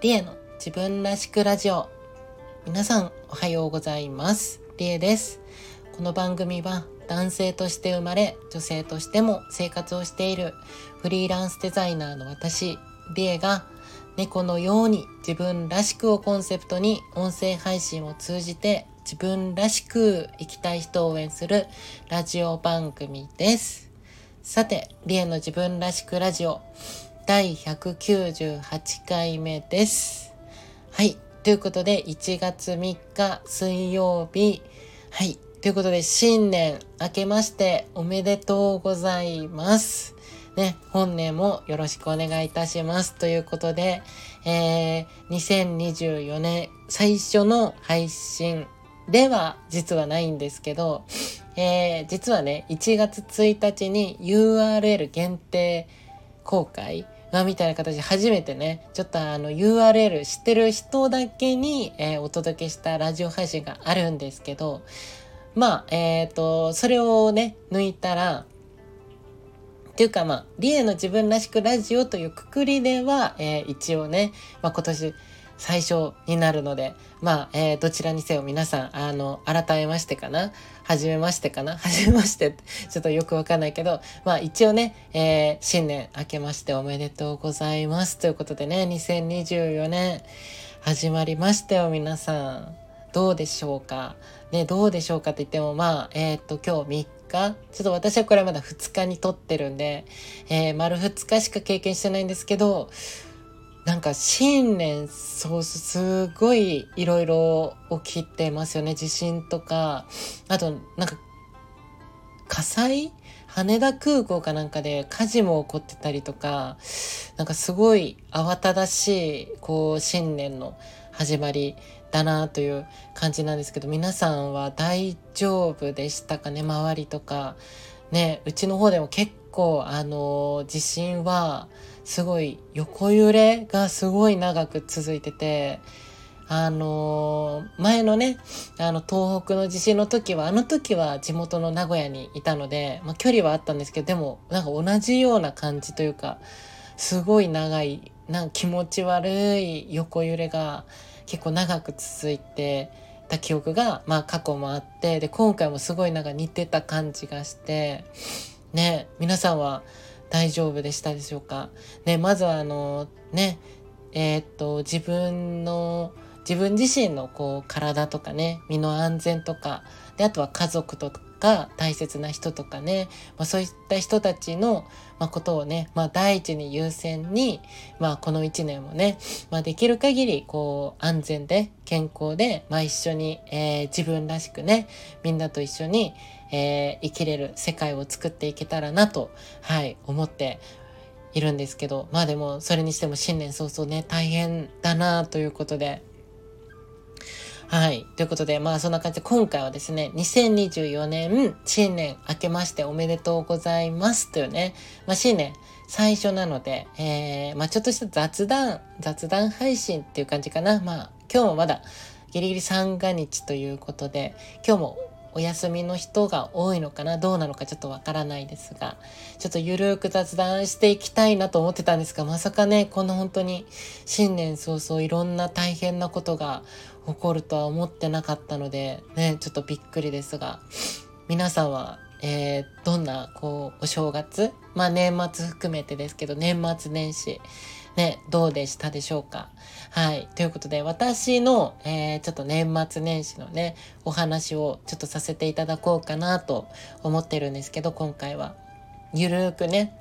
リエの自分らしくラジオ。皆さんおはようございます。リエです。この番組は男性として生まれ女性としても生活をしているフリーランスデザイナーの私リエが猫のように自分らしくをコンセプトに音声配信を通じて自分らしく生きたい人を応援するラジオ番組です。さて、リエの自分らしくラジオ第198回目です。はい。ということで、1月3日水曜日。はい。ということで、新年明けましておめでとうございます。ね、本年もよろしくお願いいたします。ということで、えー、2024年最初の配信では実はないんですけど、えー、実はね、1月1日に URL 限定公開まみたいな形で初めてね、ちょっとあの URL 知ってる人だけに、えー、お届けしたラジオ配信があるんですけど、まあ、えっ、ー、と、それをね、抜いたら、っていうかまあ、リエの自分らしくラジオというくくりでは、えー、一応ね、まあ今年最初になるので、まあ、えー、どちらにせよ皆さん、あの、改めましてかな初めましてかな初めまして、ちょっとよくわかんないけど、まあ一応ね、えー、新年明けましておめでとうございます。ということでね、2024年始まりましたよ、皆さん。どうでしょうか？ね、どうでしょうかって言っても、まあ、えっ、と、今日3日ちょっと私はこれはまだ2日に撮ってるんで、えー、丸2日しか経験してないんですけど、なんか新年そうすごいいろいろ起きてますよね。地震とか。あとなんか火災？羽田空港かなんかで火事も起こってたりとか。なんかすごい慌ただしいこう新年の始まりだなという感じなんですけど。皆さんは大丈夫でしたかね？周りとか。ねうちの方でも結構あの地震はすごい横揺れがすごい長く続いてて、あのー、前のね、あの、東北の地震の時は、あの時は地元の名古屋にいたので、まあ、距離はあったんですけど、でも、なんか同じような感じというか、すごい長い、なんか気持ち悪い横揺れが結構長く続いてた記憶が、まあ過去もあって、で、今回もすごいなんか似てた感じがして、ね、皆さんは大丈夫でしたでしょうか？ね、まずはあの、ね、えー、っと、自分の、自分自身のこう体とかね、身の安全とか、で、あとは家族とか大切な人とかね、まあ、そういった人たちの、ま、ことをね、まあ、第一に優先に、まあ、この一年もね、まあ、できる限りこう安全で健康で、まあ、一緒に、えー、自分らしくねみんなと一緒に、えー、生きれる世界を作っていけたらなと、はい、思っているんですけど、まあでも、それにしても新年早々ね、大変だなということで、はい。ということで、まあそんな感じで今回はですね、2024年新年明けましておめでとうございますというね、まあ新年最初なので、えー、まあちょっとした雑談、雑談配信っていう感じかな。まあ今日もまだギリギリ三が日ということで、今日もお休みの人が多いのかな？どうなのかちょっとわからないですが、ちょっとゆるく雑談していきたいなと思ってたんですが、まさかね、こんな本当に新年早々いろんな大変なことが起こるとは思ってなかったので、ね、ちょっとびっくりですが、皆さんは、えー、どんな、こう、お正月？まあ年末含めてですけど、年末年始、ね、どうでしたでしょうか？はい。ということで、私の、えー、ちょっと年末年始のね、お話をちょっとさせていただこうかなと思ってるんですけど、今回は。ゆるーくね、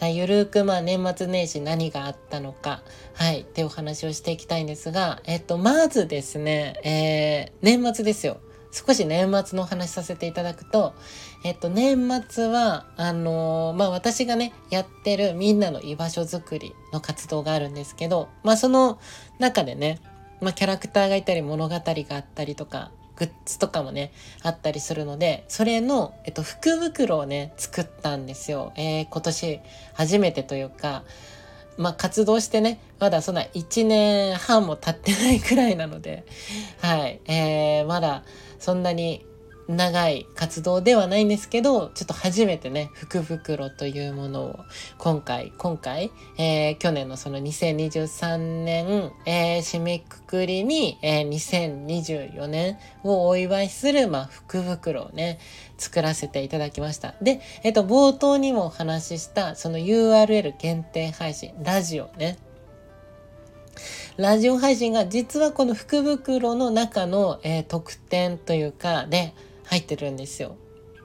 はい、ゆるーくまあ年末年始何があったのか、はい、ってお話をしていきたいんですが、えっと、まずですね、えー、年末ですよ。少し年末のお話させていただくと、えっと、年末は、あのー、まあ、私がね、やってるみんなの居場所づくりの活動があるんですけど、まあ、その中でね、まあ、キャラクターがいたり物語があったりとか、グッズとかもね、あったりするので、それの、えっと、福袋をね、作ったんですよ。えー、今年初めてというか、まあ、活動してね、まだそんな1年半も経ってないくらいなので、はい、えー、まだそんなに長い活動ではないんですけど、ちょっと初めてね、福袋というものを今回、今回、えー、去年のその2023年、えー、締めくくりに、えー、2024年をお祝いする、まあ、福袋をね、作らせていただきました。で、えっ、と、冒頭にもお話しした、その URL 限定配信、ラジオね。ラジオ配信が実はこの福袋の中の、えー、特典というかで入ってるんですよ。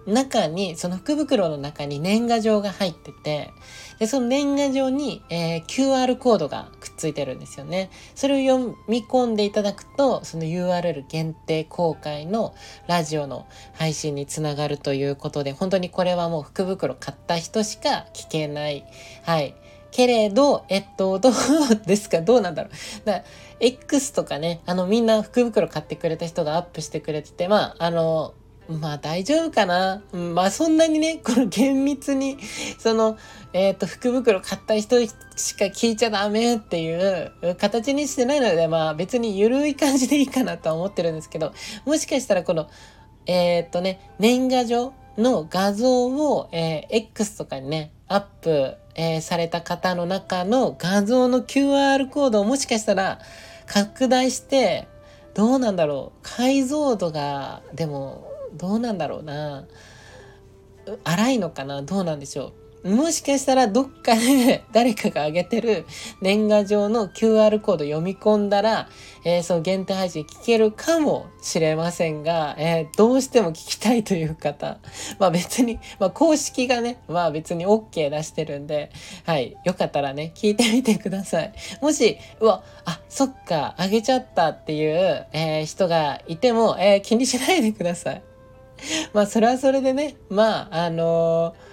中に、その福袋の中に年賀状が入ってて、で、その年賀状に、えー、QR コードがくっついてるんですよね。それを読み込んでいただくと、その URL 限定公開のラジオの配信につながるということで、本当にこれはもう福袋買った人しか聞けない、はい、けれど、えっと、どうですか？どうなんだろう？だ X とかね、あの、みんな福袋買ってくれた人がアップしてくれてて、まあ、あの、まあ大丈夫かな？まあそんなにね、この厳密に、その、えっ、ー、と、福袋買った人しか聞いちゃダメっていう形にしてないので、まあ別に緩い感じでいいかなとは思ってるんですけど、もしかしたらこの、えっ、ー、とね、年賀状の画像を、えー、X とかにね、アップ、えー、された方の中の画像の QR コードをもしかしたら拡大して、どうなんだろう？解像度が、でも、どうなんだろうな？荒いのかな？どうなんでしょう？もしかしたらどっかで 誰かが上げてる年賀状の QR コード読み込んだら、えー、その限定配信聞けるかもしれませんが、えー、どうしても聞きたいという方、まあ別に、まあ公式がね、まあ別に OK 出してるんで、はい、よかったらね、聞いてみてください。もし、うわ、あ、そっか、あげちゃったっていう、えー、人がいても、え気にしないでください。まあそれはそれでね、まああのー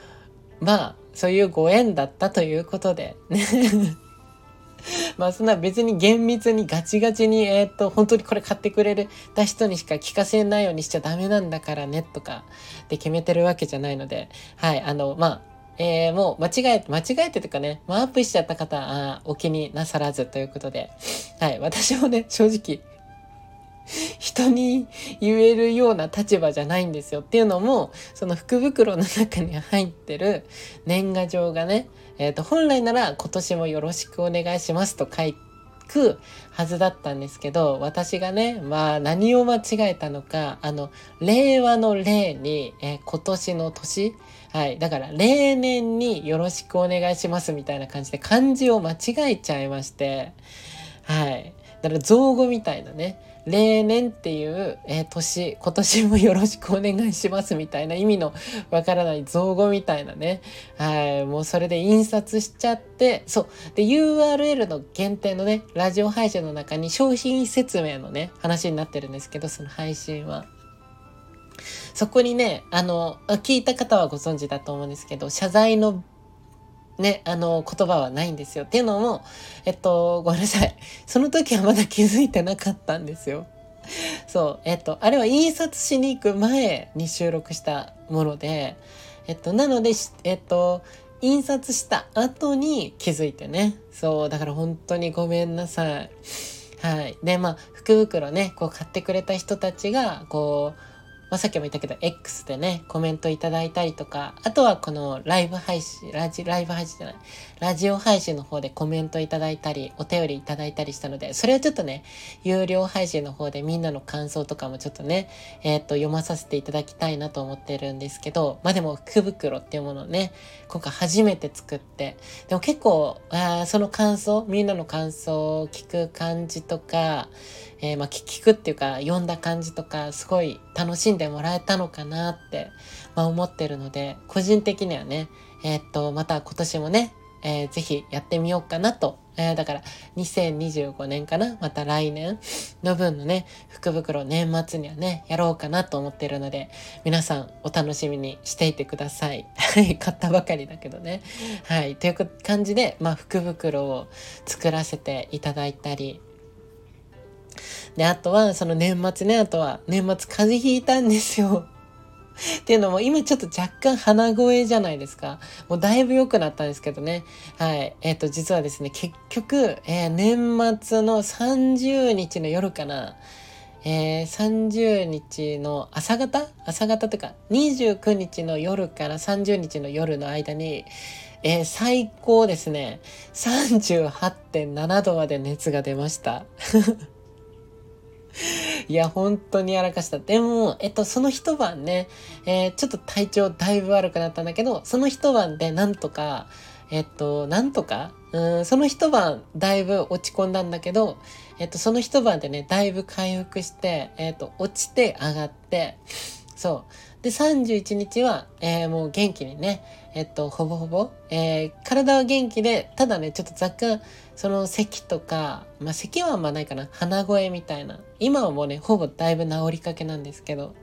まあ、そういうご縁だったということで、ね まあそんな別に厳密にガチガチに、えっ、ー、と、本当にこれ買ってくれた人にしか聞かせないようにしちゃダメなんだからね、とかで決めてるわけじゃないので、はい、あの、まあ、えー、もう間違えて、間違えてとかね、まあアップしちゃった方、あお気になさらずということで、はい、私もね、正直、人に言えるような立場じゃないんですよっていうのもその福袋の中に入ってる年賀状がね、えー、と本来なら今年もよろしくお願いしますと書くはずだったんですけど私がねまあ何を間違えたのかあの令和の令に、えー、今年の年はい。だから、例年によろしくお願いしますみたいな感じで漢字を間違えちゃいまして、はい。だから造語みたいなね、例年っていう、えー、年、今年もよろしくお願いしますみたいな意味のわからない造語みたいなね。はい。もうそれで印刷しちゃって、そう。で、URL の限定のね、ラジオ配信の中に商品説明のね、話になってるんですけど、その配信は。そこにね、あの、聞いた方はご存知だと思うんですけど、謝罪のね、あの、言葉はないんですよ。っていうのも、えっと、ごめんなさい。その時はまだ気づいてなかったんですよ。そう、えっと、あれは印刷しに行く前に収録したもので、えっと、なので、えっと、印刷した後に気づいてね。そう、だから本当にごめんなさい。はい。で、まあ、福袋ね、こう買ってくれた人たちが、こう、まあ、さっきも言ったけど、X でね、コメントいただいたりとか、あとはこのライブ配信、ラジ、ライブ配信じゃない、ラジオ配信の方でコメントいただいたり、お便りいただいたりしたので、それをちょっとね、有料配信の方でみんなの感想とかもちょっとね、えっ、ー、と、読まさせていただきたいなと思ってるんですけど、まあでも、福袋っていうものをね、今回初めて作って、でも結構、あその感想、みんなの感想を聞く感じとか、えー、まあ、聞くっていうか、読んだ感じとか、すごい楽しんでもらえたのかなって、まあ、思ってるので、個人的にはね、えー、っと、また今年もね、えー、ぜひやってみようかなと。えー、だから、2025年かな？また来年？の分のね、福袋年末にはね、やろうかなと思ってるので、皆さんお楽しみにしていてください。はい、買ったばかりだけどね。はい、という感じで、まあ、福袋を作らせていただいたり、で、あとは、その年末ね、あとは、年末風邪ひいたんですよ。っていうのも、今ちょっと若干鼻声じゃないですか。もうだいぶ良くなったんですけどね。はい。えっ、ー、と、実はですね、結局、えー、年末の30日の夜かな。えー、30日の朝方？朝方というか29日の夜から30日の夜の間に、えー、最高ですね38.7度まで熱が出ました いや、本当にやらかした。でも、えっと、その一晩ね、えー、ちょっと体調だいぶ悪くなったんだけど、その一晩でなんとか、えっと、なんとか、うん、その一晩だいぶ落ち込んだんだけど、えっと、その一晩でね、だいぶ回復して、えっと、落ちて上がって、そう。で、31日は、えー、もう元気にね、えっと、ほぼほぼ、えー、体は元気で、ただね、ちょっと若干、その咳とか、まあ咳はあんまないかな、鼻声みたいな。今はもうね、ほぼだいぶ治りかけなんですけど、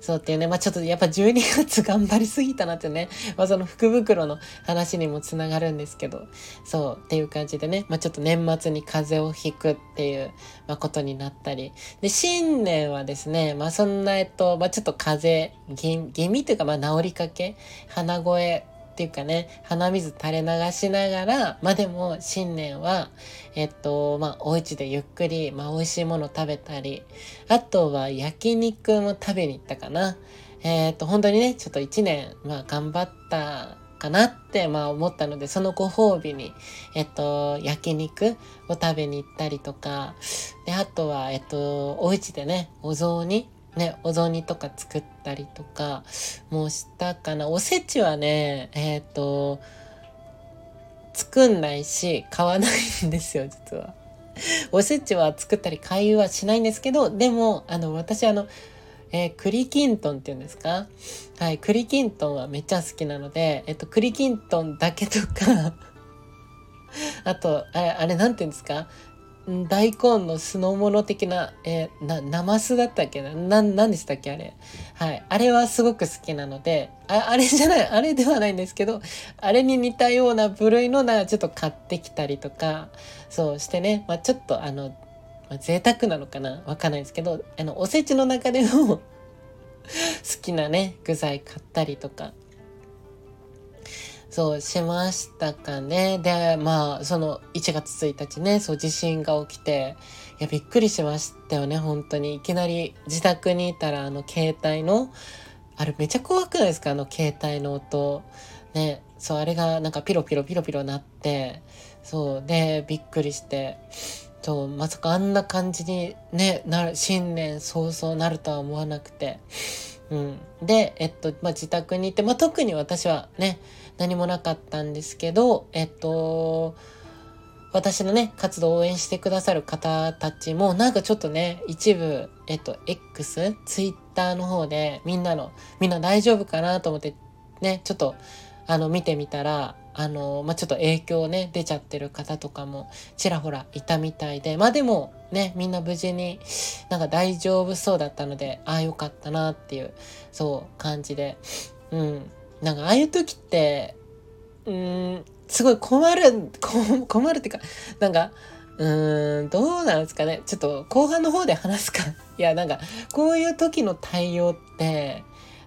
そうっていうね、まあちょっとやっぱ12月頑張りすぎたなってね、まあその福袋の話にもつながるんですけど、そうっていう感じでね、まあちょっと年末に風邪をひくっていう、まあ、ことになったり、で、新年はですね、まあそんな、えっと、まあちょっと風邪、気味というかまあ治りかけ、鼻声ていうかね、鼻水垂れ流しながら、まあでも新年は、えっと、まあお家でゆっくり、まあ美味しいもの食べたり、あとは焼肉も食べに行ったかな。えっと、本当にね、ちょっと一年、まあ頑張ったかなって、まあ思ったので、そのご褒美に、えっと、焼肉を食べに行ったりとか、で、あとは、えっと、お家でね、お雑煮ね、お雑煮とか作ったりとかもうしたかな。おせちはね、えっ、ー、と、作んないし、買わないんですよ、実は。おせちは作ったり買いはしないんですけど、でも、あの、私あの、えー、栗きんとんっていうんですか？はい、栗きんとんはめっちゃ好きなので、えっと、栗きんとんだけとかあと、あれ、あれなんて言うんですか？大根の酢の物的な、えー、な、ナマスだったっけな、な、なんでしたっけあれ？はい。あれはすごく好きなので、あ、あれじゃない、あれではないんですけど、あれに似たような部類のな、ちょっと買ってきたりとか、そうしてね、まあちょっとあの、まあ、贅沢なのかな？わかんないですけど、あの、おせちの中でも 好きなね、具材買ったりとか、そうしましたかね。で、まあ、その1月1日ね、そう地震が起きて、いや、びっくりしましたよね、本当に。いきなり自宅にいたら、あの、携帯の、あれめっちゃ怖くないですか？あの携帯の音。ね、そう、あれがなんかピロピロピロピロなって、そう、で、びっくりして、そう、まさかあんな感じにね、なる、新年早々なるとは思わなくて。うん。で、えっと、まあ、自宅に行って、まあ、特に私はね、何もなかったんですけど、えっと、私のね、活動を応援してくださる方たちも、なんかちょっとね、一部、えっと、X、Twitter の方で、みんなの、みんな大丈夫かなと思って、ね、ちょっと、あの、見てみたら、あの、まあ、ちょっと影響ね、出ちゃってる方とかも、ちらほらいたみたいで、まあでも、ね、みんな無事になんか大丈夫そうだったので、ああよかったなっていう、そう、感じで、うん。なんかああいう時って、うん、すごい困る、困るっていうか、なんか、うーん、どうなんですかね。ちょっと後半の方で話すか。いや、なんか、こういう時の対応って、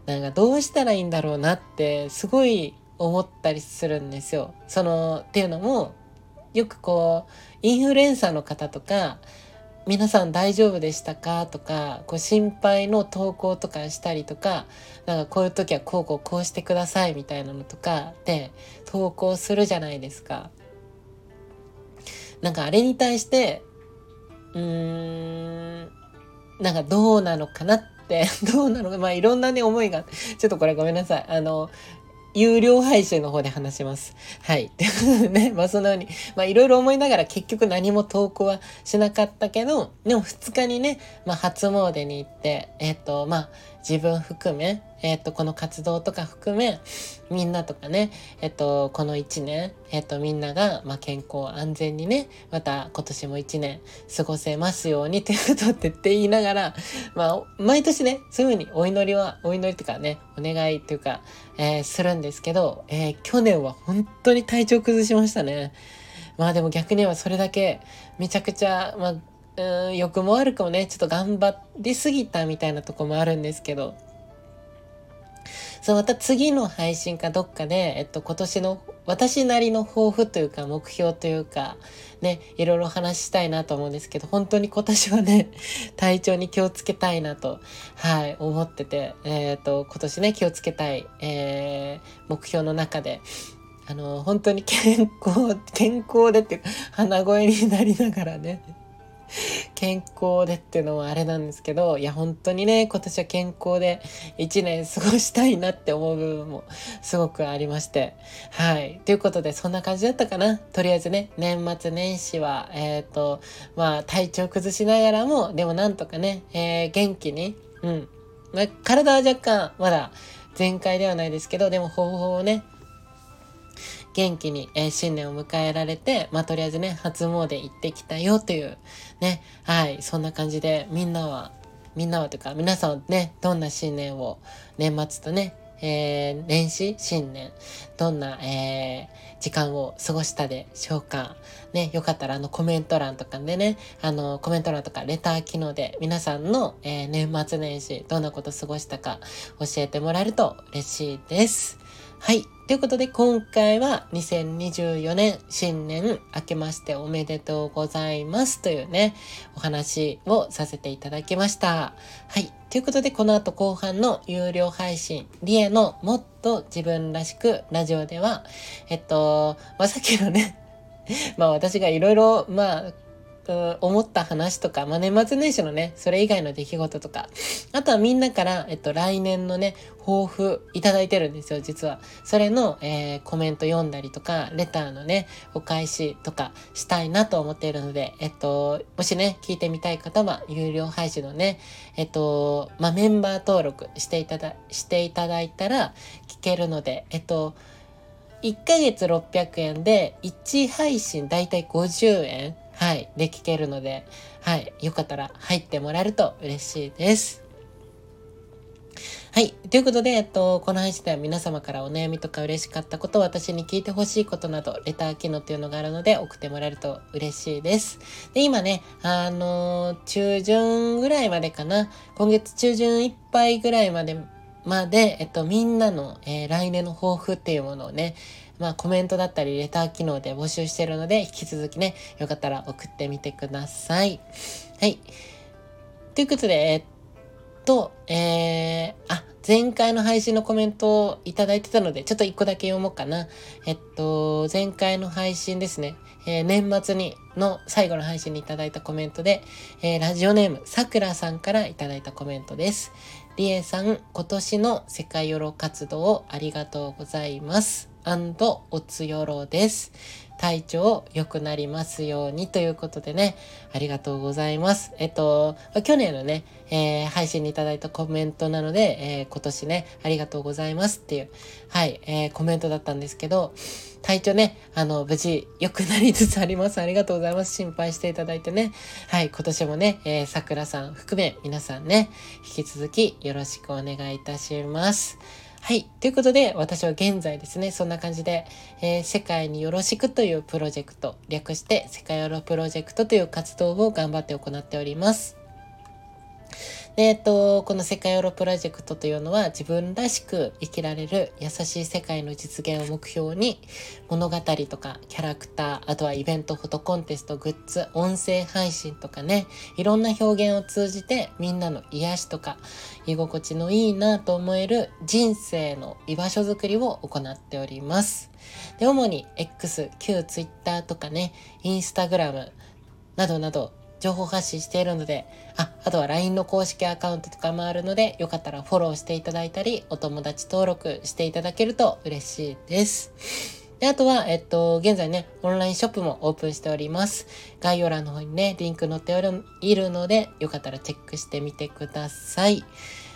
なんかどうしたらいいんだろうなって、すごい思ったりするんですよ。その、っていうのも、よくこう、インフルエンサーの方とか、皆さん大丈夫でしたかとか、こう心配の投稿とかしたりとか、なんかこういう時はこうこうこうしてくださいみたいなのとかで投稿するじゃないですか。なんかあれに対して、うーん、なんかどうなのかなって、どうなのか、まあいろんなね思いが、ちょっとこれごめんなさい。あの、有料配信の方で話します。はい。ってことでね、まあそのように、まあいろいろ思いながら結局何も投稿はしなかったけど、でも2日にね、まあ初詣に行って、えっ、と、まあ自分含め、えっ、と、この活動とか含め、みんなとかね、えっ、と、この1年、えっ、と、みんなが、ま、健康安全にね、また今年も1年過ごせますようにってことってって言いながら、まあ、毎年ね、そういうふうにお祈りは、お祈りとかね、お願いっていうか、えー、するんですけど、えー、去年は本当に体調崩しましたね。まあでも逆に言えばそれだけめちゃくちゃ、まあ、うん、欲も悪くもね、ちょっと頑張りすぎたみたいなとこもあるんですけど、そう、また次の配信かどっかで、えっと、今年の私なりの抱負というか目標というかねいろいろ話したいなと思うんですけど本当に今年はね 体調に気をつけたいなとはい思っててえっ、と今年ね気をつけたい、えー、目標の中であの本当に健康健康でっていうか鼻声になりながらね。健康でっていうのはあれなんですけどいや本当にね今年は健康で一年過ごしたいなって思う部分もすごくありましてはい。ということでそんな感じだったかな。とりあえずね年末年始はえっ、ー、とまあ体調崩しながらもでもなんとかね、えー、元気にうん、まあ、体は若干まだ全開ではないですけどでも方法をね元気に、え、新年を迎えられて、まあ、とりあえずね、初詣行ってきたよという、ね、はい、そんな感じで、みんなは、みんなはというか、皆さんね、どんな新年を、年末とね、えー、年始、新年、どんな、えー、時間を過ごしたでしょうか。ね、よかったらあのコメント欄とかでね、あのコメント欄とかレター機能で皆さんの、えー、年末年始どんなこと過ごしたか教えてもらえると嬉しいです。はい。ということで今回は2024年新年明けましておめでとうございますというね、お話をさせていただきました。はい。ということでこの後後半の有料配信、リエのもっと自分らしくラジオでは、えっと、まあ、さっきのね、まあ私がいろいろ、まあ、思った話とか、まあ、年末年始のね、それ以外の出来事とか、あとはみんなから、えっと、来年のね、抱負いただいてるんですよ、実は。それの、えー、コメント読んだりとか、レターのね、お返しとかしたいなと思っているので、えっと、もしね、聞いてみたい方は、有料配信のね、えっと、まあ、メンバー登録していただ、していただいたら聞けるので、えっと、1ヶ月600円で、1配信だいたい50円はい、で聞けるので、はい、よかったら入ってもらえると嬉しいです。はい。ということで、えっと、この配信では皆様からお悩みとか嬉しかったこと、私に聞いてほしいことなど、レター機能っていうのがあるので、送ってもらえると嬉しいです。で、今ね、あの、中旬ぐらいまでかな、今月中旬いっぱいぐらいまで、まあで、えっと、みんなの、えー、来年の抱負っていうものをね、まあコメントだったりレター機能で募集してるので、引き続きね、よかったら送ってみてください。はい。ということで、えっと、えー、あ、前回の配信のコメントをいただいてたので、ちょっと一個だけ読もうかな。えっと、前回の配信ですね。えー、年末にの最後の配信にいただいたコメントで、えー、ラジオネームさくらさんからいただいたコメントです。りえさん、今年の世界ヨロ活動をありがとうございます。おつヨロです。体調良くなりますようにということでね、ありがとうございます。えっと、去年のね、えー、配信にいただいたコメントなので、えー、今年ね、ありがとうございますっていう、はい、えー、コメントだったんですけど、体調ね、あの、無事良くなりつつあります。ありがとうございます。心配していただいてね。はい、今年もね、えー、桜さん含め皆さんね、引き続きよろしくお願いいたします。はい。ということで、私は現在ですね、そんな感じで、えー、世界によろしくというプロジェクト、略して世界よろプロジェクトという活動を頑張って行っております。で、えっと、この世界ヨーロプロジェクトというのは自分らしく生きられる優しい世界の実現を目標に物語とかキャラクター、あとはイベント、フォトコンテスト、グッズ、音声配信とかね、いろんな表現を通じてみんなの癒しとか居心地のいいなと思える人生の居場所づくりを行っております。で、主に X、旧 Twitter とかね、Instagram などなど情報発信しているので、あ、あとは LINE の公式アカウントとかもあるので、よかったらフォローしていただいたり、お友達登録していただけると嬉しいです。で、あとは、えっと、現在ね、オンラインショップもオープンしております。概要欄の方にね、リンク載っておる、いるので、よかったらチェックしてみてください。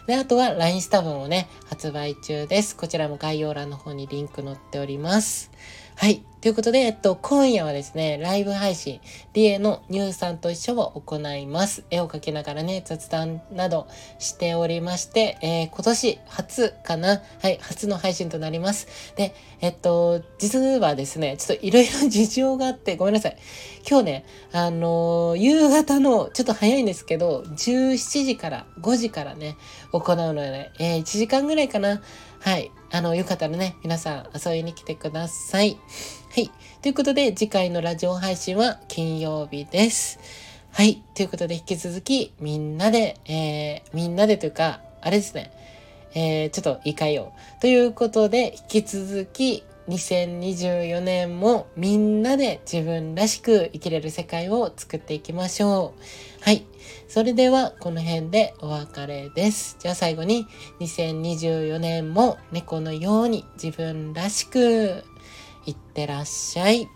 で、あとは LINE スタバもね、発売中です。こちらも概要欄の方にリンク載っております。はい。ということで、えっと、今夜はですね、ライブ配信、リエのニューさんと一緒を行います。絵を描きながらね、雑談などしておりまして、えー、今年初かな？はい、初の配信となります。で、えっと、実はですね、ちょっといろいろ事情があって、ごめんなさい。今日ね、あのー、夕方の、ちょっと早いんですけど、17時から5時からね、行うので、ね、えー、1時間ぐらいかな？はい。あの、よかったらね、皆さん遊びに来てください。はい。ということで、次回のラジオ配信は金曜日です。はい。ということで、引き続き、みんなで、えー、みんなでというか、あれですね。えー、ちょっと言い換えよう。ということで、引き続き、2024年もみんなで自分らしく生きれる世界を作っていきましょう。はい。それではこの辺でお別れです。じゃあ最後に2024年も猫のように自分らしくいってらっしゃい。